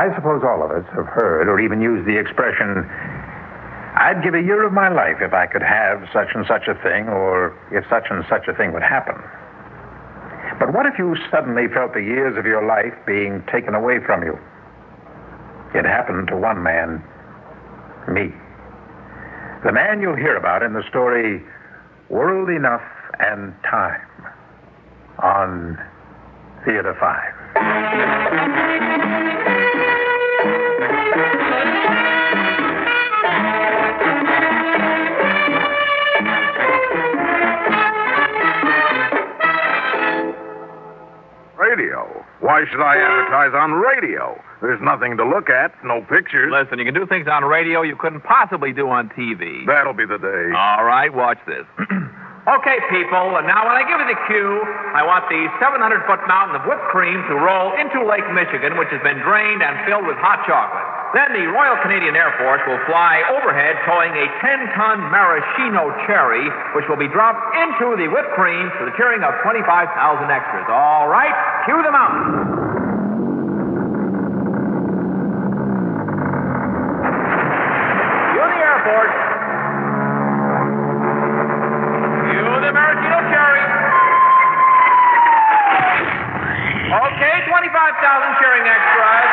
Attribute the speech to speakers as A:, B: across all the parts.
A: I suppose all of us have heard or even used the expression, I'd give a year of my life if I could have such and such a thing, or if such and such a thing would happen. But what if you suddenly felt the years of your life being taken away from you? It happened to one man, me. The man you'll hear about in the story World Enough and Time on Theater 5.
B: Radio. Why should I advertise on radio? There's nothing to look at, no pictures.
C: Listen, you can do things on radio you couldn't possibly do on TV.
B: That'll be the day.
C: All right, watch this. okay, people, and now when I give you the cue, I want the 700 foot mountain of whipped cream to roll into Lake Michigan, which has been drained and filled with hot chocolate. Then the Royal Canadian Air Force will fly overhead towing a 10 ton maraschino cherry, which will be dropped into the whipped cream to the cheering of 25,000 extras. All right, cue the mountain. 25,000 cheering extras.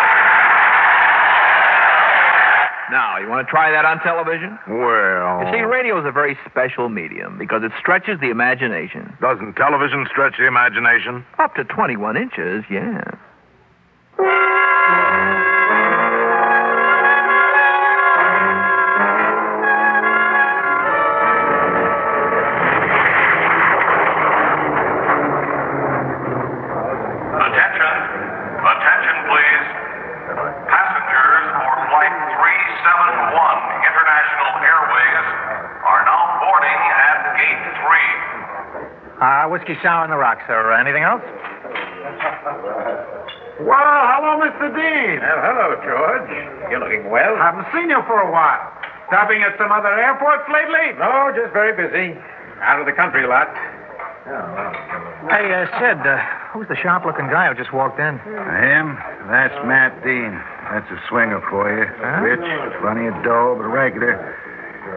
C: Now, you want to try that on television?
B: Well.
C: You see, radio is a very special medium because it stretches the imagination.
B: Doesn't television stretch the imagination?
C: Up to 21 inches, yeah.
D: Uh, whiskey sour on the rocks, sir. Anything else?
E: Well, hello, Mr. Dean.
A: Well, hello, George. You're looking well.
E: Haven't seen you for a while. Stopping at some other airports lately?
A: No, just very busy. Out of the country a lot.
D: Hey, uh, Sid, uh, who's the sharp-looking guy who just walked in?
F: Him? That's Matt Dean. That's a swinger for you.
D: Huh?
F: Rich, plenty of dough, but regular.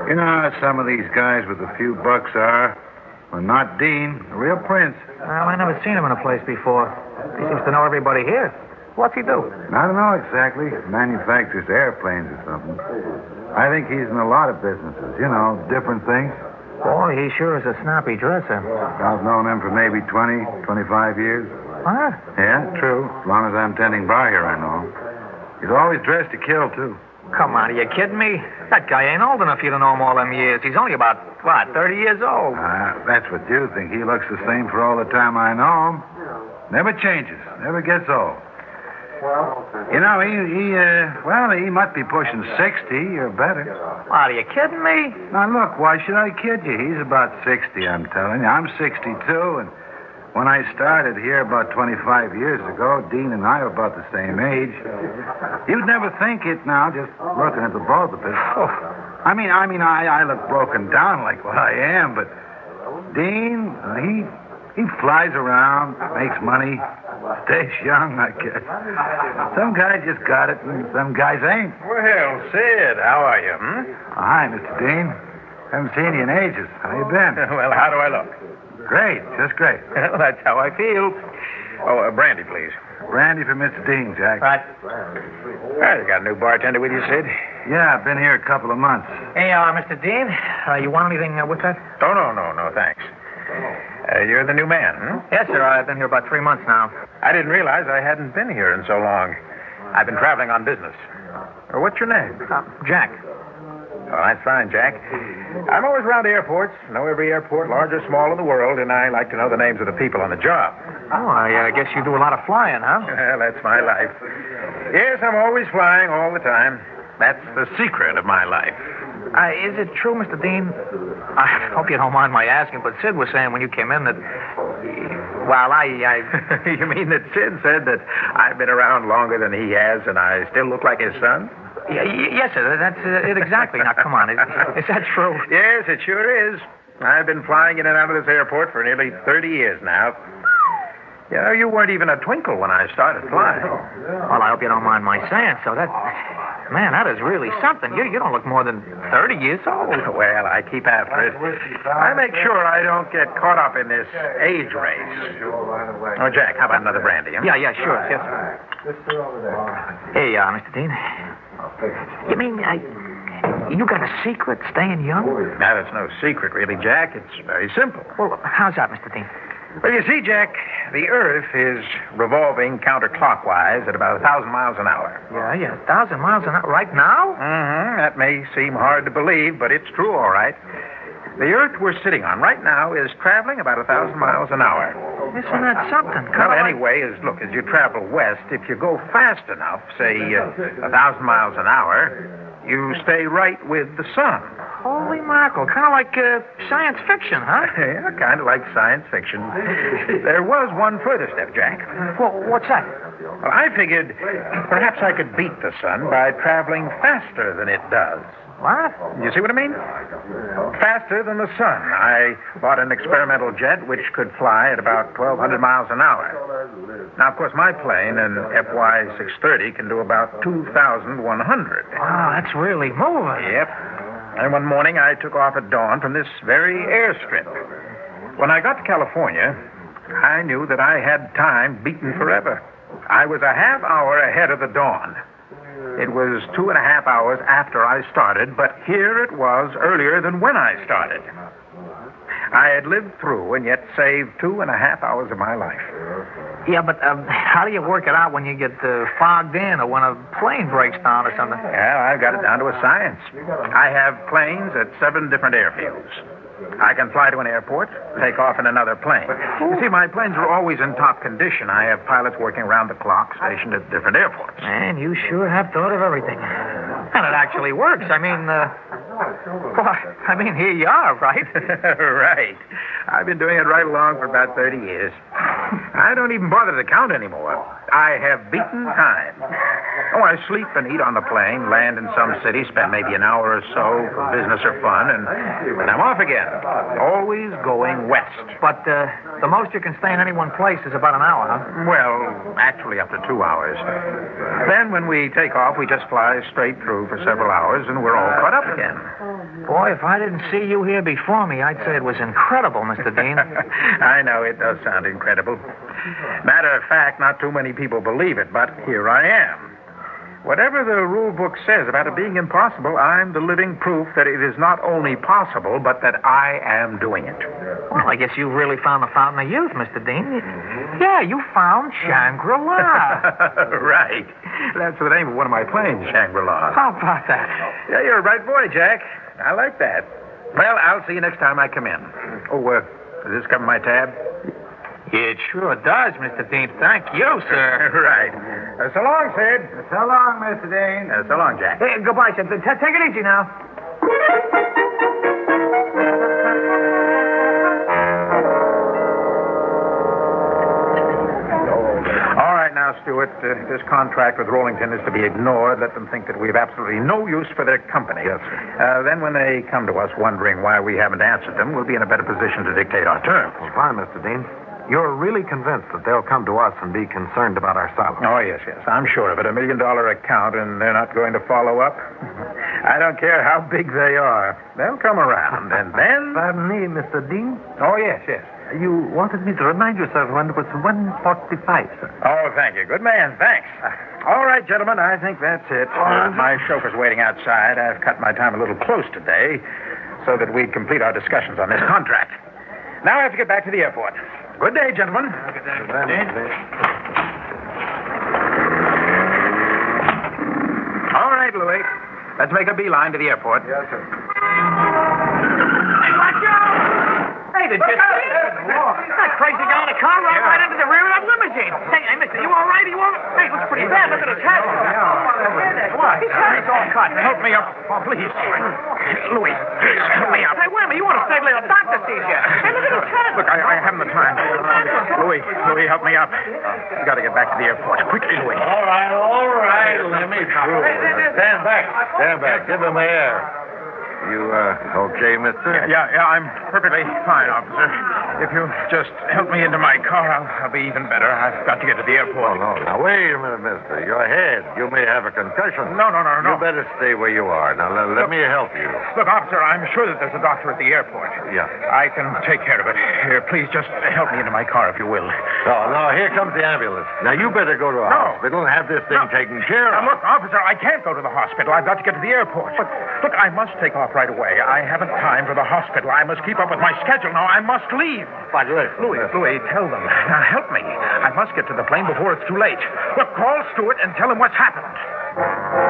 F: You know how some of these guys with a few bucks are? Well, not Dean, a real prince.
D: Well, I never seen him in a place before. He seems to know everybody here. What's he do?
F: I don't know exactly. Manufactures airplanes or something. I think he's in a lot of businesses, you know, different things.
D: Boy, he sure is a snappy dresser.
F: I've known him for maybe 20, 25 years.
D: Huh?
F: Yeah, true. As long as I'm tending bar here, I know him. He's always dressed to kill, too.
D: Come on, are you kidding me? That guy ain't old enough for you to know him all them years. He's only about, what, 30 years old?
F: Uh, that's what you think. He looks the same for all the time I know him. Never changes. Never gets old. Well. You know, he, he uh, well, he must be pushing 60 or better.
D: What, are you kidding me?
F: Now, look, why should I kid you? He's about 60, I'm telling you. I'm 62, and when I started here about 25 years ago, Dean and I were about the same age. You'd never think it now, just looking at the both of us.
D: Oh.
F: I mean, I mean, I, I look broken down like what I am, but Dean, he he flies around, makes money, stays young, I guess. Some guys just got it, and some guys ain't.
A: Well, Sid, how are you? Hmm?
F: Hi, Mr. Dean. Haven't seen you in ages. How you been?
A: well, how do I look?
F: Great, just great.
A: Well, that's how I feel. Oh, uh, brandy, please.
F: Brandy for Mr. Dean, Jack.
D: Right.
A: Well, you got a new bartender with you, Sid?
F: Yeah, I've been here a couple of months.
D: Hey, uh, Mr. Dean, uh, you want anything uh, with that?
A: Oh, no, no, no, thanks. Uh, you're the new man, hmm?
D: Yes, sir. I've been here about three months now.
A: I didn't realize I hadn't been here in so long. I've been traveling on business. Uh, what's your name?
D: Uh, Jack.
A: Oh, that's fine, Jack. I'm always around airports, know every airport, large or small, in the world, and I like to know the names of the people on the job.
D: Oh, I uh, guess you do a lot of flying, huh?
A: Well, that's my life. Yes, I'm always flying all the time. That's the secret of my life.
D: Uh, is it true, Mr. Dean? I hope you don't mind my asking, but Sid was saying when you came in that. Well, I. I...
A: you mean that Sid said that I've been around longer than he has and I still look like his son?
D: Y- y- yes, sir. That's uh, it exactly. Now, come on. Is, is that true?
A: Yes, it sure is. I've been flying in and out of this airport for nearly 30 years now. You know, you weren't even a twinkle when I started flying.
D: Well, I hope you don't mind my saying so. That, man, that is really something. You, you don't look more than 30 years old.
A: Well, I keep after it. I make sure I don't get caught up in this age race. Oh, Jack, how about another brandy? Huh?
D: Yeah, yeah, sure. Yes, sir. Hey, uh, Mr. Dean. You mean uh, you got a secret staying young?
A: Now, that's no secret, really, Jack. It's very simple.
D: Well, how's that, Mr. Dean?
A: Well, you see, Jack, the Earth is revolving counterclockwise at about a thousand miles an hour.
D: Yeah, yeah, a thousand miles an hour. Right now?
A: Mm-hmm. That may seem hard to believe, but it's true, all right. The Earth we're sitting on right now is traveling about a thousand miles an hour.
D: Isn't that something?
A: Well, anyway, as look, as you travel west, if you go fast enough, say uh, a thousand miles an hour, you stay right with the sun.
D: Holy mackerel. Kind of like uh, science fiction, huh?
A: Yeah, kind of like science fiction. there was one further step, Jack.
D: Well, what's that?
A: Well, I figured perhaps I could beat the sun by traveling faster than it does.
D: What?
A: You see what I mean? Faster than the sun. I bought an experimental jet which could fly at about 1,200 miles an hour. Now, of course, my plane, an FY 630, can do about 2,100.
D: Wow, ah, that's really moving.
A: Yep. And one morning I took off at dawn from this very airstrip. When I got to California, I knew that I had time beaten forever. I was a half hour ahead of the dawn. It was two and a half hours after I started, but here it was earlier than when I started. I had lived through and yet saved two and a half hours of my life.
D: Yeah, but um, how do you work it out when you get uh, fogged in or when a plane breaks down or something?
A: Well, I've got it down to a science. I have planes at seven different airfields. I can fly to an airport, take off in another plane. You see, my planes are always in top condition. I have pilots working around the clock, stationed at different airports.
D: Man, you sure have thought of everything. And it actually works. I mean, uh, well, I mean, here you are, right?
A: right. I've been doing it right along for about 30 years. I don't even bother to count anymore. I have beaten time. Oh, I sleep and eat on the plane, land in some city, spend maybe an hour or so for business or fun, and then I'm off again. Always going west.
D: But uh, the most you can stay in any one place is about an hour, huh?
A: Well, actually, up to two hours. Then, when we take off, we just fly straight through for several hours, and we're all caught up again.
D: Boy, if I didn't see you here before me, I'd say it was incredible, Mr. Dean.
A: I know it does sound incredible. Matter of fact, not too many people believe it, but here I am. Whatever the rule book says about it being impossible, I'm the living proof that it is not only possible, but that I am doing it.
D: Well, I guess you've really found the fountain of youth, Mr. Dean. Yeah, you found Shangri-La.
A: right. That's the name of one of my planes, Shangri-La.
D: How about that?
A: Yeah, you're a bright boy, Jack. I like that. Well, I'll see you next time I come in. Oh, uh, does this cover my tab?
D: It sure does, Mr. Dean. Thank you, sir.
A: right. Uh, so long, Sid.
F: So long, Mr. Dean.
A: Uh, so long, Jack.
D: Hey, goodbye, Sid. T- take it easy now.
A: All right, now, Stuart, uh, this contract with Rollington is to be ignored. Let them think that we have absolutely no use for their company.
F: Yes, sir.
A: Uh, then, when they come to us wondering why we haven't answered them, we'll be in a better position to dictate our terms.
G: Fine, Mr. Dean. You're really convinced that they'll come to us and be concerned about our salary.
A: Oh, yes, yes. I'm sure of it. A million dollar account, and they're not going to follow up. I don't care how big they are. They'll come around, and then.
G: Pardon me, Mr. Dean.
A: Oh, yes, yes.
G: You wanted me to remind you, sir, when it was 145, sir.
A: Oh, thank you. Good man. Thanks. All right, gentlemen, I think that's it. Uh, my chauffeur's waiting outside. I've cut my time a little close today so that we complete our discussions on this contract. Now I have to get back to the airport. Good day, gentlemen. Good day. All right, Louis. Let's make a beeline to the airport.
F: Yes, sir.
D: Hey, did you see that crazy guy in a car ran right into the rear of that limousine? Hey, hey, mister, you all right? You all right? Hey, it looks pretty bad. Look at his hat. What? His hat is all cut.
A: Help me up, oh, please. Louis, please, help me up.
D: Hey, wait a minute. You want to stay till the doctor sees you. Hey, look at his hat.
A: Look, I, I haven't the time. Uh, Louis, Louis, help me up. Uh, We've got to get back to the airport. Quickly, Louis.
H: All right, all right. Let me through. Stand back. Stand back. Give him the air.
G: You, uh, okay, mister?
A: Yeah, yeah, I'm perfectly fine, officer. If you'll just help me into my car, I'll, I'll be even better. I've got to get to the airport.
G: Oh, no. Now, wait a minute, mister. Your head. You may have a concussion.
A: No, no, no, no.
G: You better stay where you are. Now, let, let me help you.
A: Look, officer, I'm sure that there's a doctor at the airport.
G: Yeah.
A: I can take care of it. Here, please just help me into my car, if you will.
G: Oh, no, here comes the ambulance. Now, you better go to a
A: No.
G: hospital and have this thing
A: No.
G: taken care of.
A: Now, look, officer, I can't go to the hospital. I've got to get to the airport. But, look, I must take off right away. I haven't time for the hospital. I must keep up with my schedule now. I must leave.
G: But listen,
A: Louis,
G: listen.
A: Louis, tell them. Now, help me. I must get to the plane before it's too late. Look, call Stewart and tell him what's happened.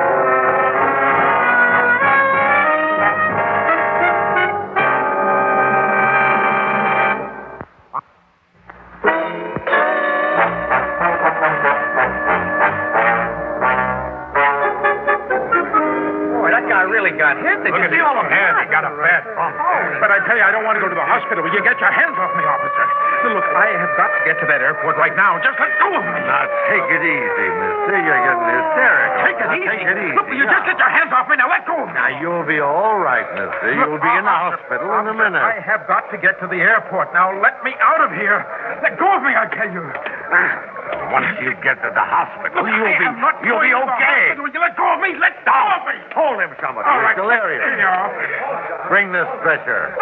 A: Hospital. Will you get your hands off me, officer? Look, I have got to get to that airport right now. Just let go of me.
G: Now, take it easy, mister. You're getting hysterical.
A: Take it
G: Now,
A: easy.
G: Take it easy.
A: Look, will you just get your hands off me? Now let go of me.
G: Now, you'll be all right, mister. You'll
A: Look,
G: be in the
A: officer,
G: hospital in a minute.
A: I have got to get to the airport. Now let me out of here. Let go of me, I tell you.
G: Ah, once you get to the hospital,
A: Look,
G: you'll
A: I
G: be, you'll be okay.
A: Will you let go of me? Let go of me.
G: Hold him, somebody.
A: All
G: He's
A: right.
G: delirious.
A: Here you are.
G: Bring this stretcher.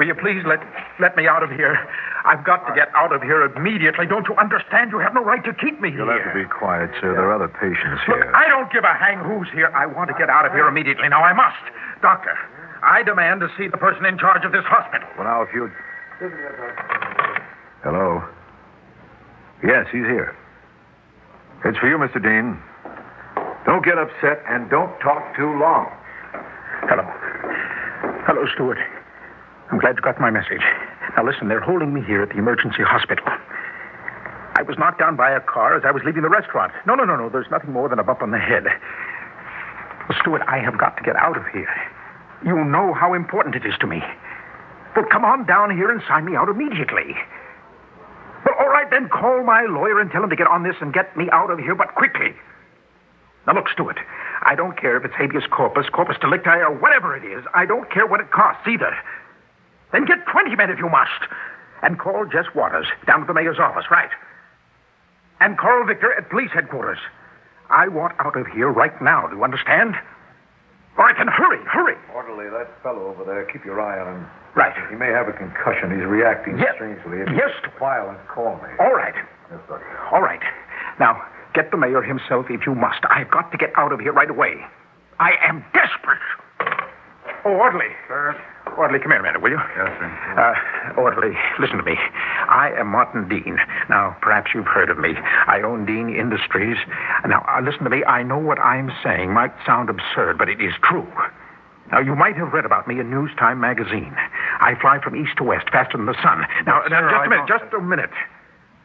A: Will you please let let me out of here? I've got to get out of here immediately. Don't you understand? You have no right to keep me here.
I: You'll
A: here.
I: have to be quiet, sir. There are other patients here.
A: Look,
I: here.
A: I don't give a hang who's here. I want to get out of here immediately. Now I must. Doctor, I demand to see the person in charge of this hospital.
I: Well, now, if you. Hello? Yes, he's here. It's for you, Mr. Dean. Don't get upset and don't talk too long.
A: Hello. Hello, Stewart. I'm glad you got my message. Now listen, they're holding me here at the emergency hospital. I was knocked down by a car as I was leaving the restaurant. No, no, no, no. There's nothing more than a bump on the head. Well, Stewart, I have got to get out of here. You know how important it is to me. Well, come on down here and sign me out immediately. Well, all right, then call my lawyer and tell him to get on this and get me out of here, but quickly. Now, look, Stuart, I don't care if it's habeas corpus, corpus delicti, or whatever it is. I don't care what it costs either. Then get 20 men if you must. And call Jess Waters down at the mayor's office, right? And call Victor at police headquarters. I want out of here right now, do you understand? Or I can hurry, hurry.
I: Orderly, that fellow over there, keep your eye on him.
A: Right.
I: He may have a concussion. He's reacting
A: Yes.
I: strangely. If
A: Yes,
I: and call me.
A: All right.
I: Yes, sir.
A: All right. Now, get the mayor himself if you must. I've got to get out of here right away. I am desperate. Oh, Orderly.
I: Sir?
A: Orderly, come here a minute, will you?
I: Yes, sir.
A: Uh, orderly, listen to me. I am Martin Dean. Now, perhaps you've heard of me. I own Dean Industries. Now, uh, listen to me. I know what I'm saying might sound absurd, but it is true. Now, you might have read about me in News Time magazine. I fly from east to west faster than the sun. Now, now
I: sir,
A: just
I: I
A: a minute,
I: don't-
A: just a minute.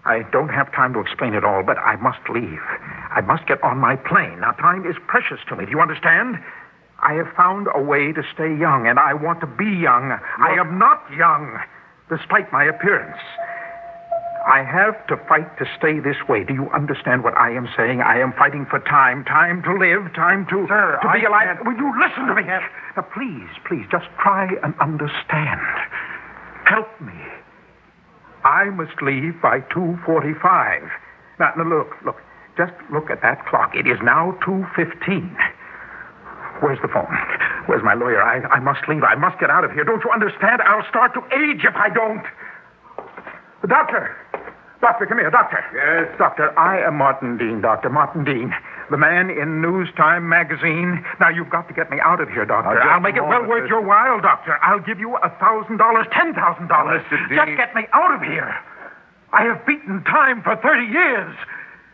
A: I don't have time to explain it all, but I must leave. I must get on my plane. Now, time is precious to me. Do you understand? I have found a way to stay young, and I want to be young. I am not young, despite my appearance. I have to fight to stay this way. Do you understand what I am saying? I am fighting for time, time to live, time to,
I: Sir,
A: to be
I: I
A: alive.
I: can't-
A: Will you listen to me? Now, please, please, just try and understand. Help me. I must leave by 2.45. Now, now, look, look. Just look at that clock. It is now 2.15. Where's the phone? Where's my lawyer? I, I must leave. I must get out of here. Don't you understand? I'll start to age if I don't. Doctor. Doctor, come here. Doctor.
I: Yes?
A: Doctor, I am Martin Dean, Doctor. Martin Dean. The man in News Time magazine. Now, you've got to get me out of here, Doctor. I'll make it well worth your while, Doctor. I'll give you a $1,000, $10,000.
I: Mr. Dean-
A: Just get me out of here. I have beaten time for 30 years.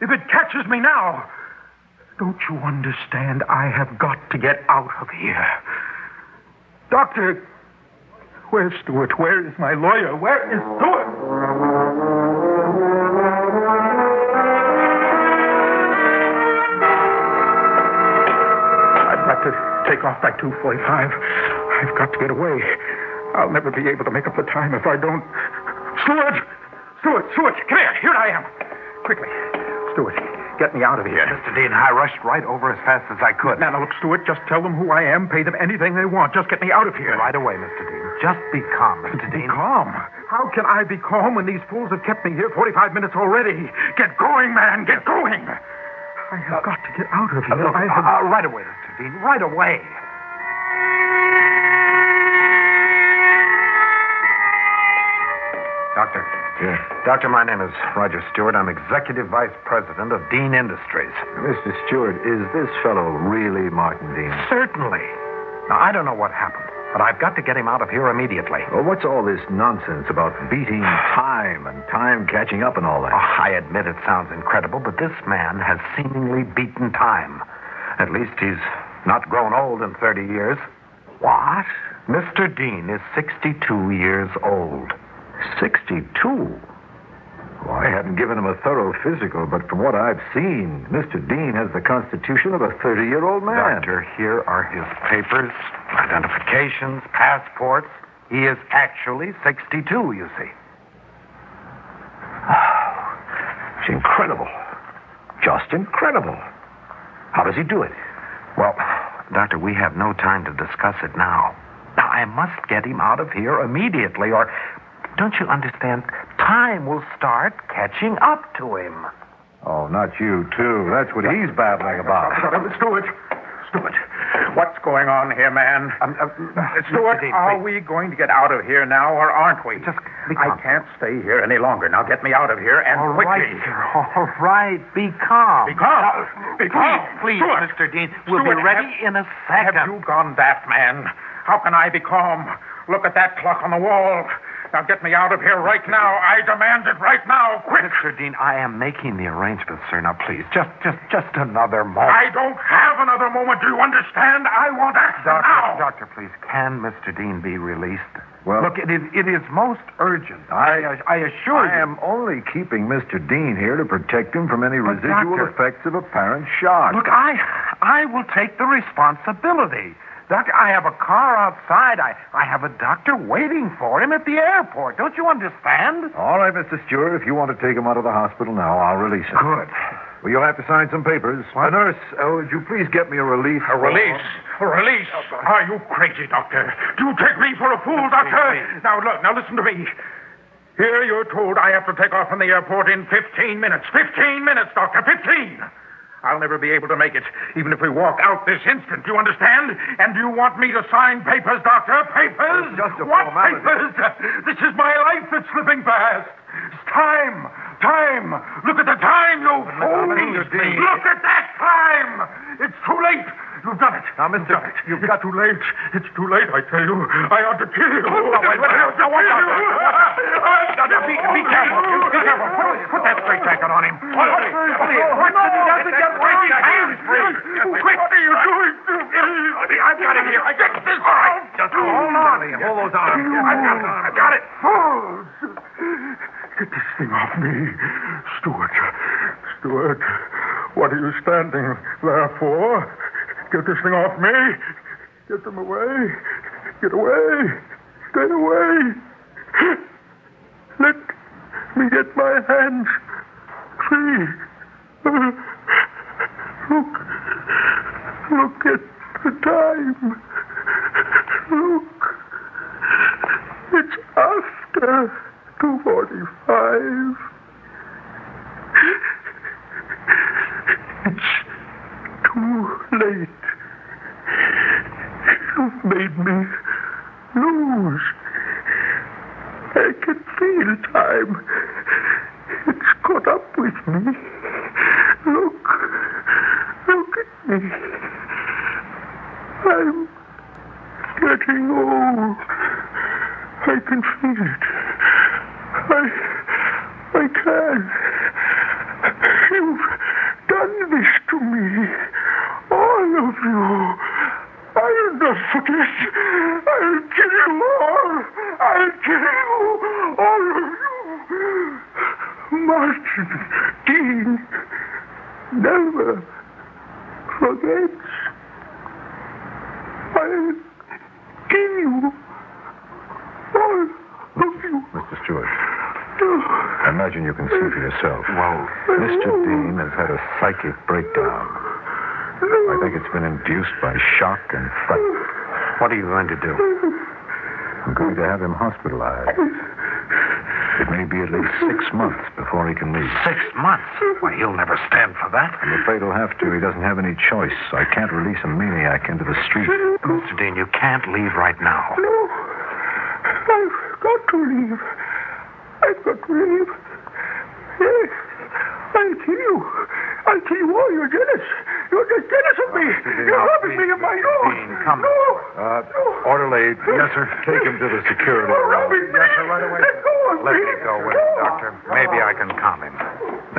A: If it catches me now, don't you understand? I have got to get out of here. Doctor, where's Stewart? Where is my lawyer? Where is Stewart? I've got to take off by 2.45. I've got to get away. I'll never be able to make up the time if I don't. Stewart! Stewart, Stewart, come here. Here I am. Quickly. Stewart, get me out of here.
G: Mr. Dean, I rushed right over as fast as I could.
A: Now, now, look, Stuart, just tell them who I am, pay them anything they want. Just get me out of here.
G: Right away, Mr. Dean. Just be calm, Mr.
A: Be
G: Dean.
A: calm. How can I be calm when these fools have kept me here 45 minutes already? Get going, man. Get going. I have uh, got to get out of uh, here.
G: Look,
A: I uh, have...
G: uh, right away, Mr. Dean. Right away. Doctor.
I: Yes.
G: Doctor, my name is Roger Stewart. I'm Executive Vice President of Dean Industries.
I: Mr. Stewart, is this fellow really Martin Dean?
G: Certainly. Now, I don't know what happened, but I've got to get him out of here immediately.
I: Well, what's all this nonsense about beating time and time catching up and all that?
G: Oh, I admit it sounds incredible, but this man has seemingly beaten time. At least he's not grown old in 30 years. What? Mr. Dean is 62 years old.
I: 62. Well, I haven't given him a thorough physical, but from what I've seen, Mr. Dean has the constitution of a 30 year old man.
G: Doctor, here are his papers, identifications, passports. He is actually 62, you see.
I: Oh, it's incredible. Just incredible. How does he do it?
G: Well, Doctor, we have no time to discuss it now. Now, I must get him out of here immediately, or don't you understand? Time will start catching up to him.
I: Oh, not you, too. That's what he's babbling about.
A: Stewart. Stewart. What's going on here, man?
G: Um, uh,
A: Stuart,
G: Mr. Dean,
A: are
G: please.
A: we going to get out of here now, or aren't we?
G: Just be
A: I can't stay here any longer. Now get me out of here, and
G: All
A: quickly.
G: right, sir. All right. Be calm.
A: Be calm. Be calm.
G: Please,
A: Stuart.
G: Mr. Dean. We'll
A: Stuart,
G: be ready
A: have-
G: in a second.
A: Have you gone daft, man? How can I be calm? Look at that clock on the wall. Now get me out of here right now. I demand it right now. Quick.
G: Mr. Dean, I am making the arrangements, sir. Now, please, just, just, just another moment.
A: I don't have another moment. Do you understand? I want action
G: Doctor,
A: now.
G: doctor, please, can Mr. Dean be released?
I: Well-
G: look, it is, it is most urgent. I, I assure
I: I
G: you.
I: I am only keeping Mr. Dean here to protect him from any
G: But,
I: residual
G: Doctor-
I: effects of apparent shock.
G: Look, I, I will take the responsibility. Doctor, I have a car outside. I, I have a doctor waiting for him at the airport. Don't you understand?
I: All right, Mr. Stewart, if you want to take him out of the hospital now, I'll release him.
G: Good.
I: Well, you'll have to sign some papers. Uh, nurse, uh, would you please get me a relief?
A: A release. A release. Are you crazy, doctor? Do you take me for a fool, doctor? Now, look, now listen to me. Here you're told I have to take off from the airport in 15 minutes. 15 minutes, doctor. 15. I'll never be able to make it, even if we walk out this instant. Do you understand? And do you want me to sign papers, doctor? Papers?
I: Just a
A: what
I: formality.
A: papers? This is my life that's slipping past. It's time. Time. Look at the time, you fool. Look at that time. It's too late. You've done it.
I: Now, Mr.
A: You've it. You've got too late. It's too late, I tell you. I ought to kill you. No, wait, wait, now, watch out. Now, now, be, be careful. Be careful. Put, put that straight jacket on him. What, what, what, what, he doesn't get his hands free. Quick. What are you doing to me? I've got it here. I got this. All right. Just hold on.
G: Hold those arms.
A: I've got it. I've got it. Fools. Get this thing off me. Stuart. Stuart. What are you standing there for? Get this thing off me. Get them away. Get away. Stay away. Let me get my hands free. Look. Look at the time. Look. It's after 2.45. It's too late. Made me lose. I can feel time. It's caught up with me. Look. Look at me. I'm getting old. I can feel it. I. I can. You've done this to me. All of you. I'll not forget. I'll kill you all. I'll kill you. All of you. Martin Dean never forgets. I'll kill you. All of you.
I: Mr. Stewart. I imagine you can see for yourself.
B: Well,
I: Mr. Dean has had a psychic breakdown. I think it's been induced by shock and fright.
B: what are you going to do?
I: I'm going to have him hospitalized. It may be at least six months before he can leave.
B: Six months? Why, he'll never stand for that.
I: I'm afraid he'll have to. He doesn't have any choice. I can't release a maniac into the street.
B: Mr. Dean, you can't leave right now.
A: No. I've got to leave. I've got to leave. Yes. I'll kill you. I'll kill you all. You're jealous. You're just jealous of me. You're robbing me of my own.
B: Dean, come.
A: No.
I: Uh,
A: no.
I: orderly.
A: Yes,
I: sir. Take him to the security
A: You're
I: room.
A: robbing.
B: Yes, sir, right away.
A: Let go of
B: Let
A: me.
B: me go with him, Doctor. Maybe I can calm him.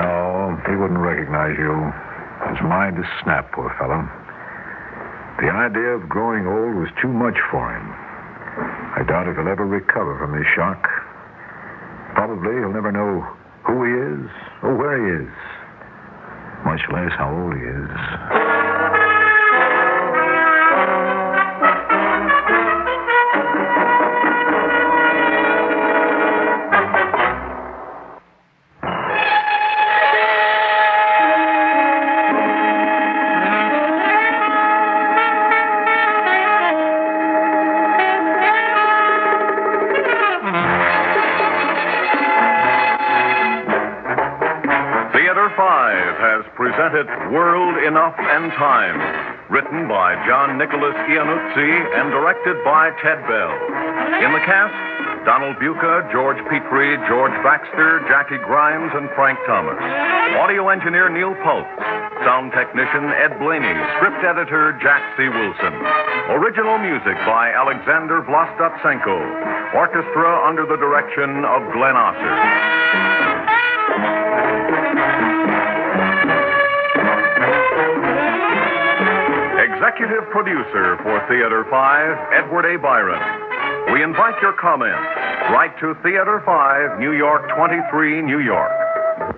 I: No, he wouldn't recognize you. His mind is snapped, poor fellow. The idea of growing old was too much for him. I doubt if he'll ever recover from his shock. Probably he'll never know who he is or where he is, much less how old he is.
J: And Time, written by John Nicholas Iannuzzi and directed by Ted Bell. In the cast, Donald Buka, George Petrie, George Baxter, Jackie Grimes, and Frank Thomas. Audio engineer Neil Pultz. Sound technician Ed Blaney. Script editor Jack C. Wilson. Original music by Alexander Vlastotsenko. Orchestra under the direction of Glenn Osser. Executive producer for Theater 5, Edward A. Byron. We invite your comments. Write to Theater 5, New York 23, New York.